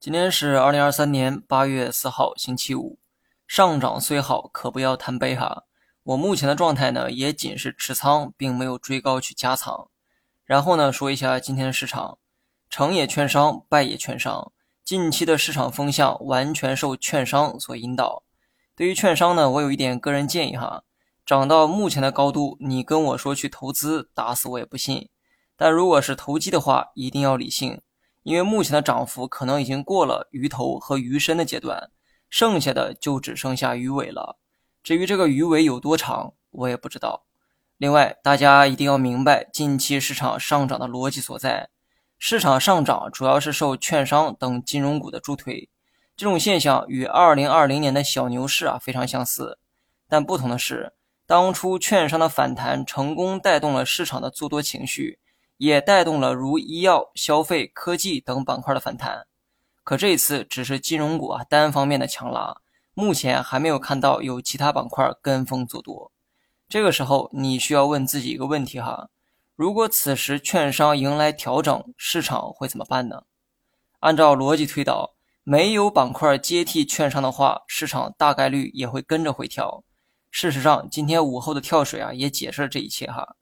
今天是二零二三年八月四号，星期五。上涨虽好，可不要贪杯哈。我目前的状态呢，也仅是持仓，并没有追高去加仓。然后呢，说一下今天的市场，成也券商，败也券商。近期的市场风向完全受券商所引导。对于券商呢，我有一点个人建议哈，涨到目前的高度，你跟我说去投资，打死我也不信。但如果是投机的话，一定要理性。因为目前的涨幅可能已经过了鱼头和鱼身的阶段，剩下的就只剩下鱼尾了。至于这个鱼尾有多长，我也不知道。另外，大家一定要明白近期市场上涨的逻辑所在。市场上涨主要是受券商等金融股的助推，这种现象与2020年的小牛市啊非常相似。但不同的是，当初券商的反弹成功带动了市场的做多情绪。也带动了如医药、消费、科技等板块的反弹，可这次只是金融股啊单方面的强拉，目前还没有看到有其他板块跟风做多。这个时候，你需要问自己一个问题哈：如果此时券商迎来调整，市场会怎么办呢？按照逻辑推导，没有板块接替券商的话，市场大概率也会跟着回调。事实上，今天午后的跳水啊，也解释了这一切哈。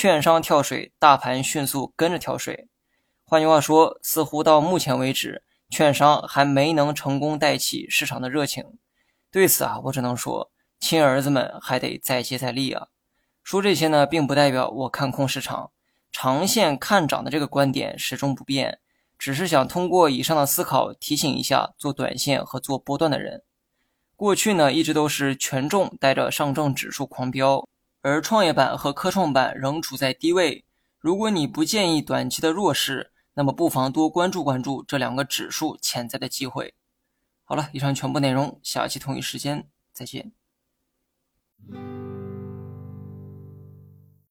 券商跳水，大盘迅速跟着跳水。换句话说，似乎到目前为止，券商还没能成功带起市场的热情。对此啊，我只能说，亲儿子们还得再接再厉啊。说这些呢，并不代表我看空市场，长线看涨的这个观点始终不变。只是想通过以上的思考，提醒一下做短线和做波段的人。过去呢，一直都是权重带着上证指数狂飙。而创业板和科创板仍处在低位。如果你不建议短期的弱势，那么不妨多关注关注这两个指数潜在的机会。好了，以上全部内容，下期同一时间再见。